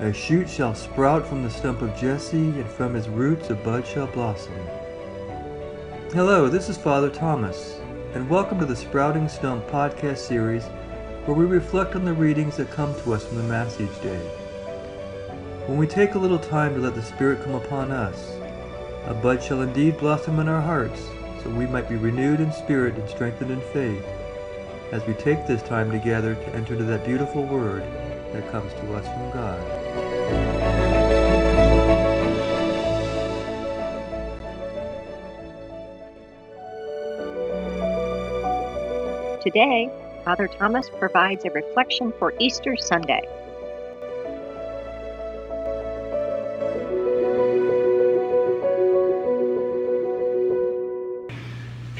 A shoot shall sprout from the stump of Jesse, and from his roots a bud shall blossom. Hello, this is Father Thomas, and welcome to the Sprouting Stump podcast series where we reflect on the readings that come to us from the Mass each day. When we take a little time to let the Spirit come upon us, a bud shall indeed blossom in our hearts, so we might be renewed in spirit and strengthened in faith as we take this time together to enter into that beautiful word that comes to us from God. Today, Father Thomas provides a reflection for Easter Sunday.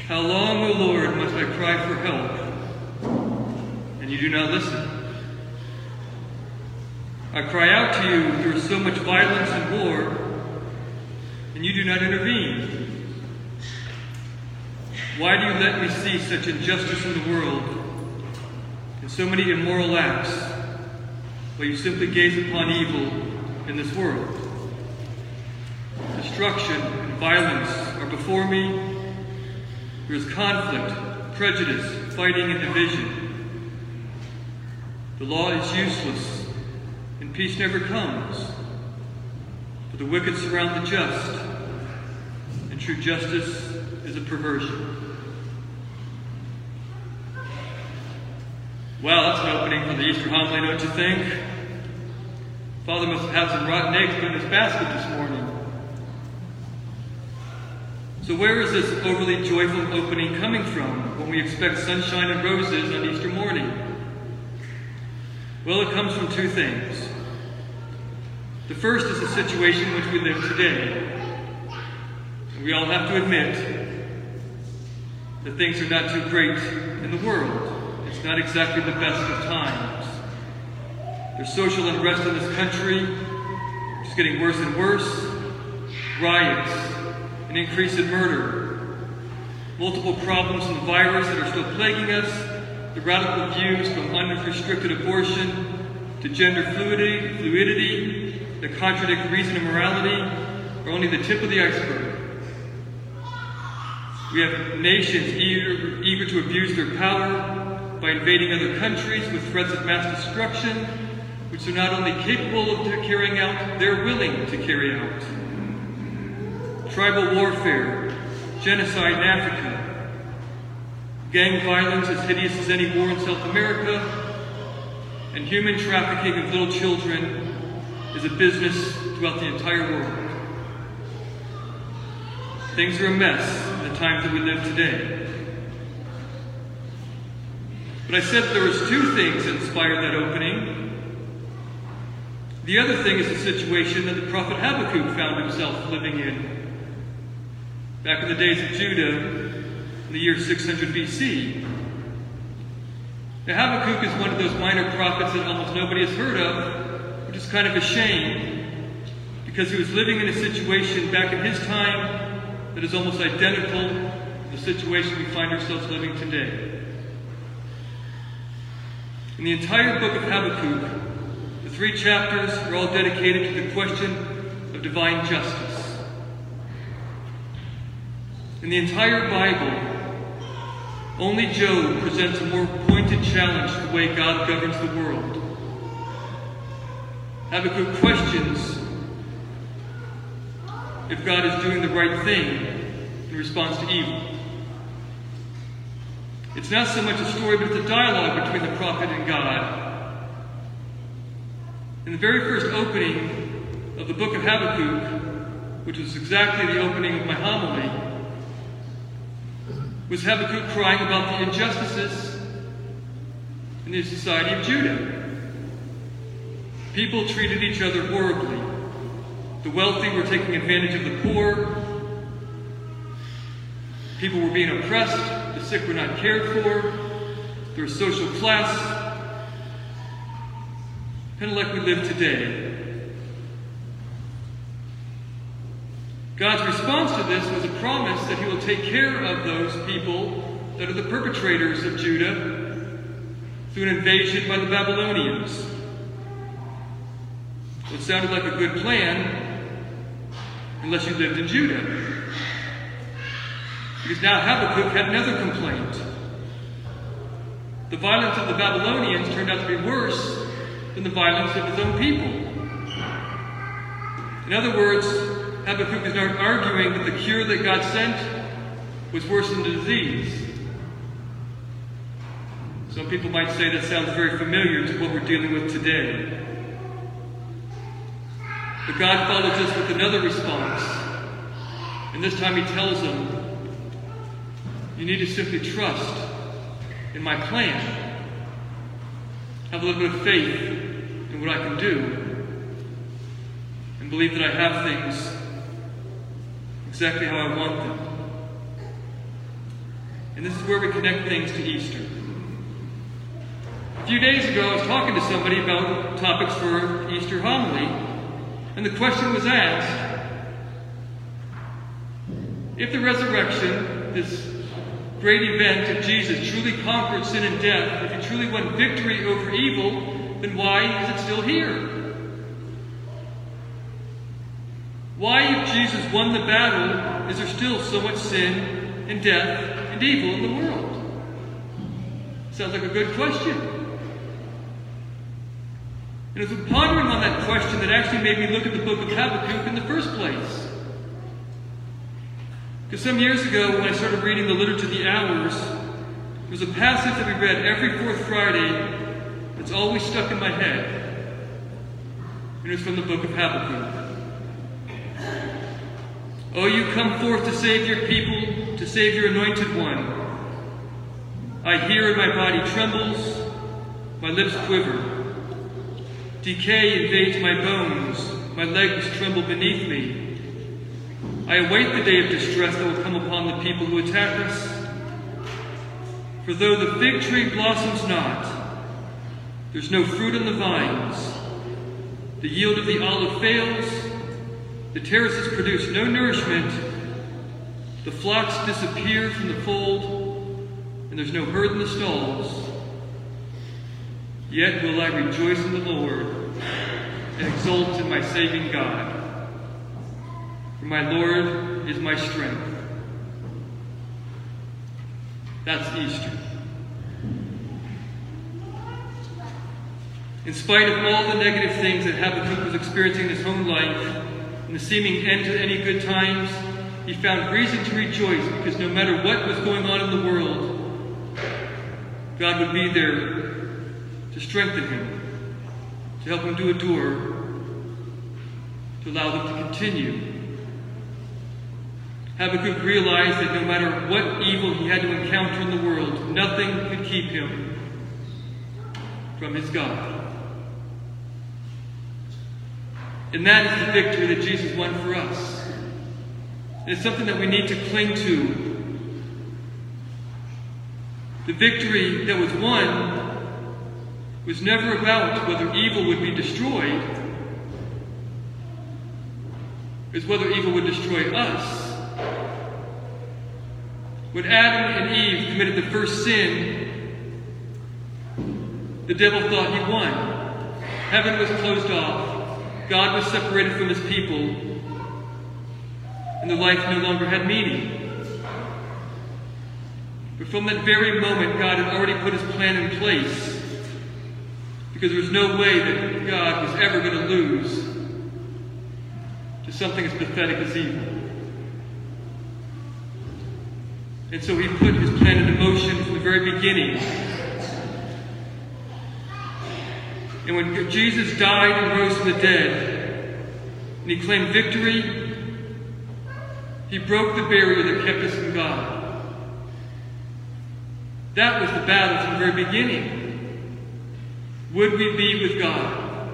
How long, O Lord, must I cry for help, and you do not listen? I cry out to you, there is so much violence and war, and you do not intervene. Why do you let me see such injustice in the world and so many immoral acts, while you simply gaze upon evil in this world? Destruction and violence are before me. There is conflict, prejudice, fighting, and division. The law is useless, and peace never comes. For the wicked surround the just, and true justice is a perversion. Well, that's an opening for the Easter homily, don't you think? Father must have had some rotten eggs in his basket this morning. So, where is this overly joyful opening coming from when we expect sunshine and roses on Easter morning? Well, it comes from two things. The first is the situation in which we live today. We all have to admit that things are not too great in the world. It's not exactly the best of times. There's social unrest in this country, which is getting worse and worse, riots, an increase in murder, multiple problems in the virus that are still plaguing us, the radical views from unrestricted abortion to gender fluidity, fluidity that contradict reason and morality are only the tip of the iceberg. We have nations eager, eager to abuse their power by invading other countries with threats of mass destruction, which they're not only capable of carrying out, they're willing to carry out tribal warfare, genocide in Africa, gang violence as hideous as any war in South America, and human trafficking of little children is a business throughout the entire world. Things are a mess in the times that we live today. But I said there was two things that inspired that opening. The other thing is the situation that the prophet Habakkuk found himself living in back in the days of Judah in the year 600 BC. Now, Habakkuk is one of those minor prophets that almost nobody has heard of, kind of a shame because he was living in a situation back in his time that is almost identical to the situation we find ourselves living today. In the entire book of Habakkuk, the three chapters are all dedicated to the question of divine justice. In the entire Bible, only Job presents a more pointed challenge to the way God governs the world. Habakkuk questions if God is doing the right thing in response to evil. It's not so much a story, but it's a dialogue between the prophet and God. In the very first opening of the book of Habakkuk, which was exactly the opening of my homily, was Habakkuk crying about the injustices in the society of Judah. People treated each other horribly. The wealthy were taking advantage of the poor. People were being oppressed. The sick were not cared for. There was social class. Kind of like we live today. God's response to this was a promise that he will take care of those people that are the perpetrators of Judah through an invasion by the Babylonians. It sounded like a good plan unless you lived in Judah. Because now Habakkuk had another complaint. The violence of the Babylonians turned out to be worse than the violence of his own people. In other words, Habakkuk is not arguing that the cure that God sent was worse than the disease. Some people might say that sounds very familiar to what we're dealing with today. But God follows us with another response. And this time he tells them, you need to simply trust in my plan. Have a little bit of faith in what I can do. And believe that I have things exactly how I want them. And this is where we connect things to Easter. A few days ago, I was talking to somebody about topics for Easter homily, and the question was asked if the resurrection, this great event of Jesus truly conquered sin and death, if he truly won victory over evil, then why is it still here? Why, if Jesus won the battle, is there still so much sin and death and evil in the world? Sounds like a good question. And it was pondering on that question that actually made me look at the book of Habakkuk in the first place. Because some years ago, when I started reading the Liturgy of the Hours, there was a passage that we read every fourth Friday that's always stuck in my head. And it was from the book of Habakkuk. Oh, you come forth to save your people, to save your anointed one. I hear and my body trembles, my lips quiver. Decay invades my bones, my legs tremble beneath me. I await the day of distress that will come upon the people who attack us. For though the fig tree blossoms not, there's no fruit on the vines, the yield of the olive fails, the terraces produce no nourishment, the flocks disappear from the fold, and there's no herd in the stalls. Yet will I rejoice in the Lord and exult in my saving God. For my Lord is my strength. That's Easter. In spite of all the negative things that Habakkuk was experiencing in his own life, and the seeming end to any good times, he found reason to rejoice because no matter what was going on in the world, God would be there to strengthen him, to help him to endure, to allow them to continue. Habakkuk realized that no matter what evil he had to encounter in the world, nothing could keep him from his God. And that is the victory that Jesus won for us. And it's something that we need to cling to. The victory that was won was never about whether evil would be destroyed, was whether evil would destroy us. When Adam and Eve committed the first sin, the devil thought he won. Heaven was closed off. God was separated from his people. And the life no longer had meaning. But from that very moment, God had already put his plan in place. Because there was no way that God was ever going to lose to something as pathetic as evil. And so he put his plan into motion from the very beginning. And when Jesus died and rose from the dead, and he claimed victory, he broke the barrier that kept us from God. That was the battle from the very beginning. Would we be with God?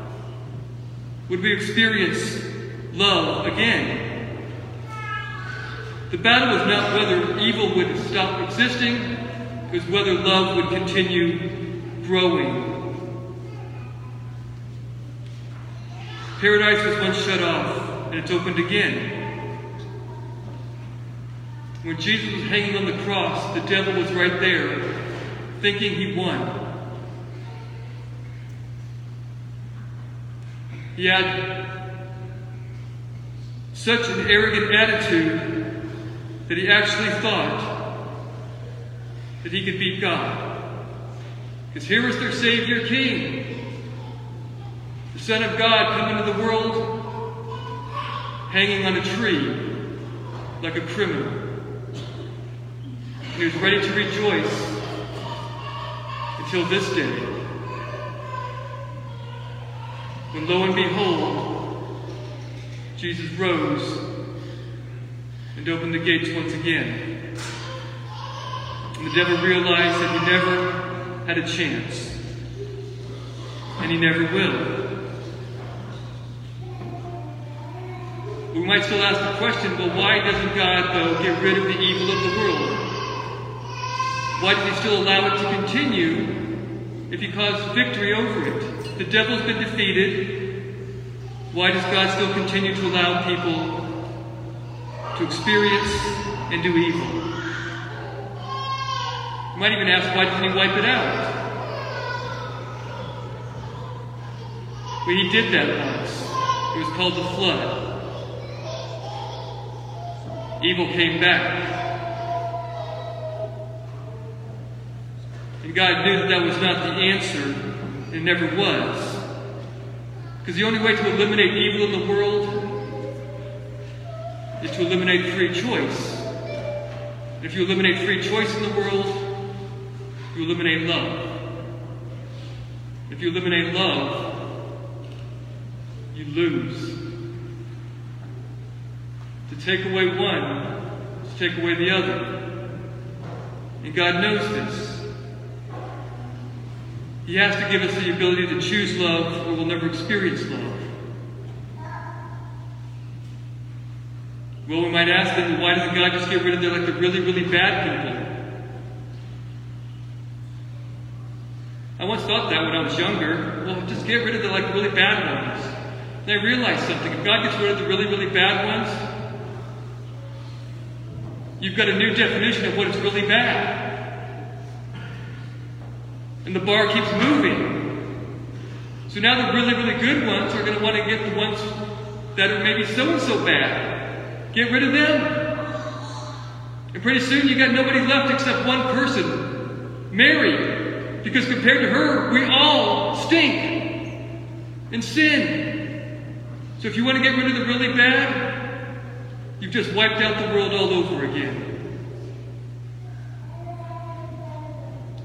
Would we experience love again? The battle was not whether evil would stop existing, it was whether love would continue growing. Paradise was once shut off, and it's opened again. When Jesus was hanging on the cross, the devil was right there, thinking he won. He had such an arrogant attitude that he actually thought that he could beat God. Because here was their Savior King, the Son of God come into the world hanging on a tree like a criminal. And he was ready to rejoice until this day, when lo and behold, Jesus rose and opened the gates once again. And the devil realized that he never had a chance, and he never will. We might still ask the question well, why doesn't God, though, get rid of the evil of the world? Why does He still allow it to continue if He caused victory over it? The devil's been defeated. Why does God still continue to allow people to experience and do evil? You might even ask, why didn't He wipe it out? Well, He did that once. It was called the flood. Evil came back. And God knew that that was not the answer. It never was. Because the only way to eliminate evil in the world is to eliminate free choice. If you eliminate free choice in the world, you eliminate love. If you eliminate love, you lose. To take away one is to take away the other. And God knows this. He has to give us the ability to choose love or we'll never experience love. Well, we might ask then, why doesn't God just get rid of the, like the really, really bad people? I once thought that when I was younger. Well, just get rid of the like really bad ones. Then I realized something. If God gets rid of the really, really bad ones, You've got a new definition of what is really bad. And the bar keeps moving. So now the really, really good ones are going to want to get the ones that are maybe so and so bad. Get rid of them. And pretty soon you got nobody left except one person Mary. Because compared to her, we all stink and sin. So if you want to get rid of the really bad, You've just wiped out the world all over again.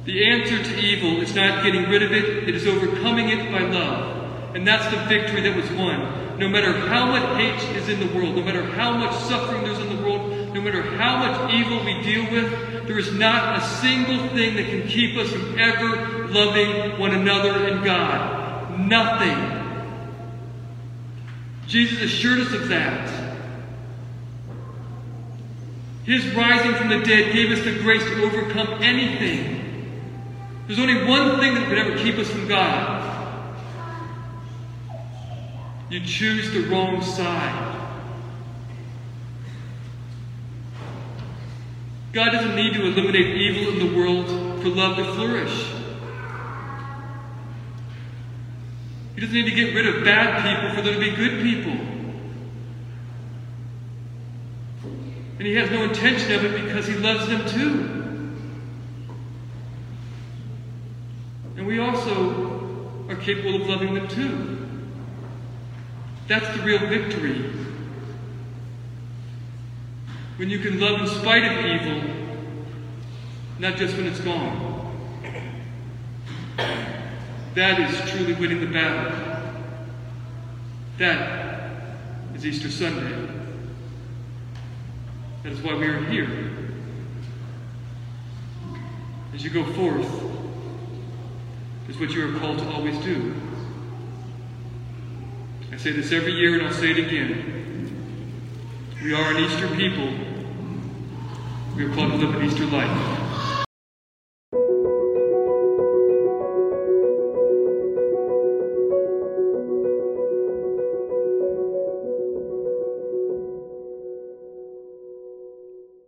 The answer to evil is not getting rid of it, it is overcoming it by love. And that's the victory that was won. No matter how much hate is in the world, no matter how much suffering there's in the world, no matter how much evil we deal with, there is not a single thing that can keep us from ever loving one another and God. Nothing. Jesus assured us of that. His rising from the dead gave us the grace to overcome anything. There's only one thing that could ever keep us from God. You choose the wrong side. God doesn't need to eliminate evil in the world for love to flourish. He doesn't need to get rid of bad people for there to be good people. And he has no intention of it because he loves them too. And we also are capable of loving them too. That's the real victory. When you can love in spite of evil, not just when it's gone. That is truly winning the battle. That is Easter Sunday. That is why we are here. As you go forth, is what you are called to always do. I say this every year and I'll say it again. We are an Easter people. We are called to live an Easter life.